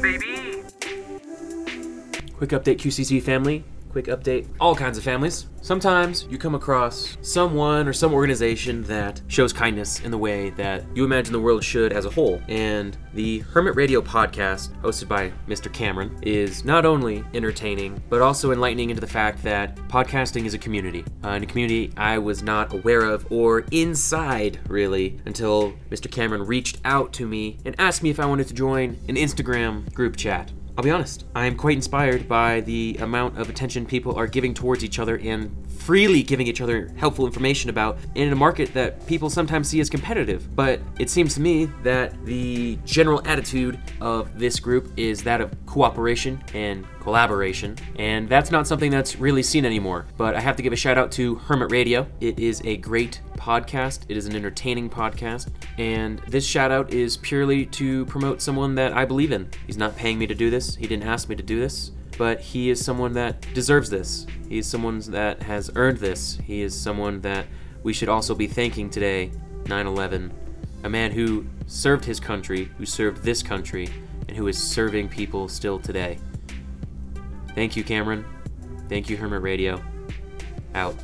baby. Quick update, QCC family. Quick update, all kinds of families. Sometimes you come across someone or some organization that shows kindness in the way that you imagine the world should as a whole. And the Hermit Radio podcast, hosted by Mr. Cameron, is not only entertaining, but also enlightening into the fact that podcasting is a community. Uh, and a community I was not aware of or inside, really, until Mr. Cameron reached out to me and asked me if I wanted to join an Instagram group chat. I'll be honest, I am quite inspired by the amount of attention people are giving towards each other and freely giving each other helpful information about in a market that people sometimes see as competitive. But it seems to me that the general attitude of this group is that of cooperation and collaboration, and that's not something that's really seen anymore. But I have to give a shout out to Hermit Radio. It is a great podcast, it is an entertaining podcast, and this shout out is purely to promote someone that I believe in. He's not paying me to do this, he didn't ask me to do this but he is someone that deserves this. He is someone that has earned this. He is someone that we should also be thanking today, 9 11. A man who served his country, who served this country, and who is serving people still today. Thank you, Cameron. Thank you, Hermit Radio. Out.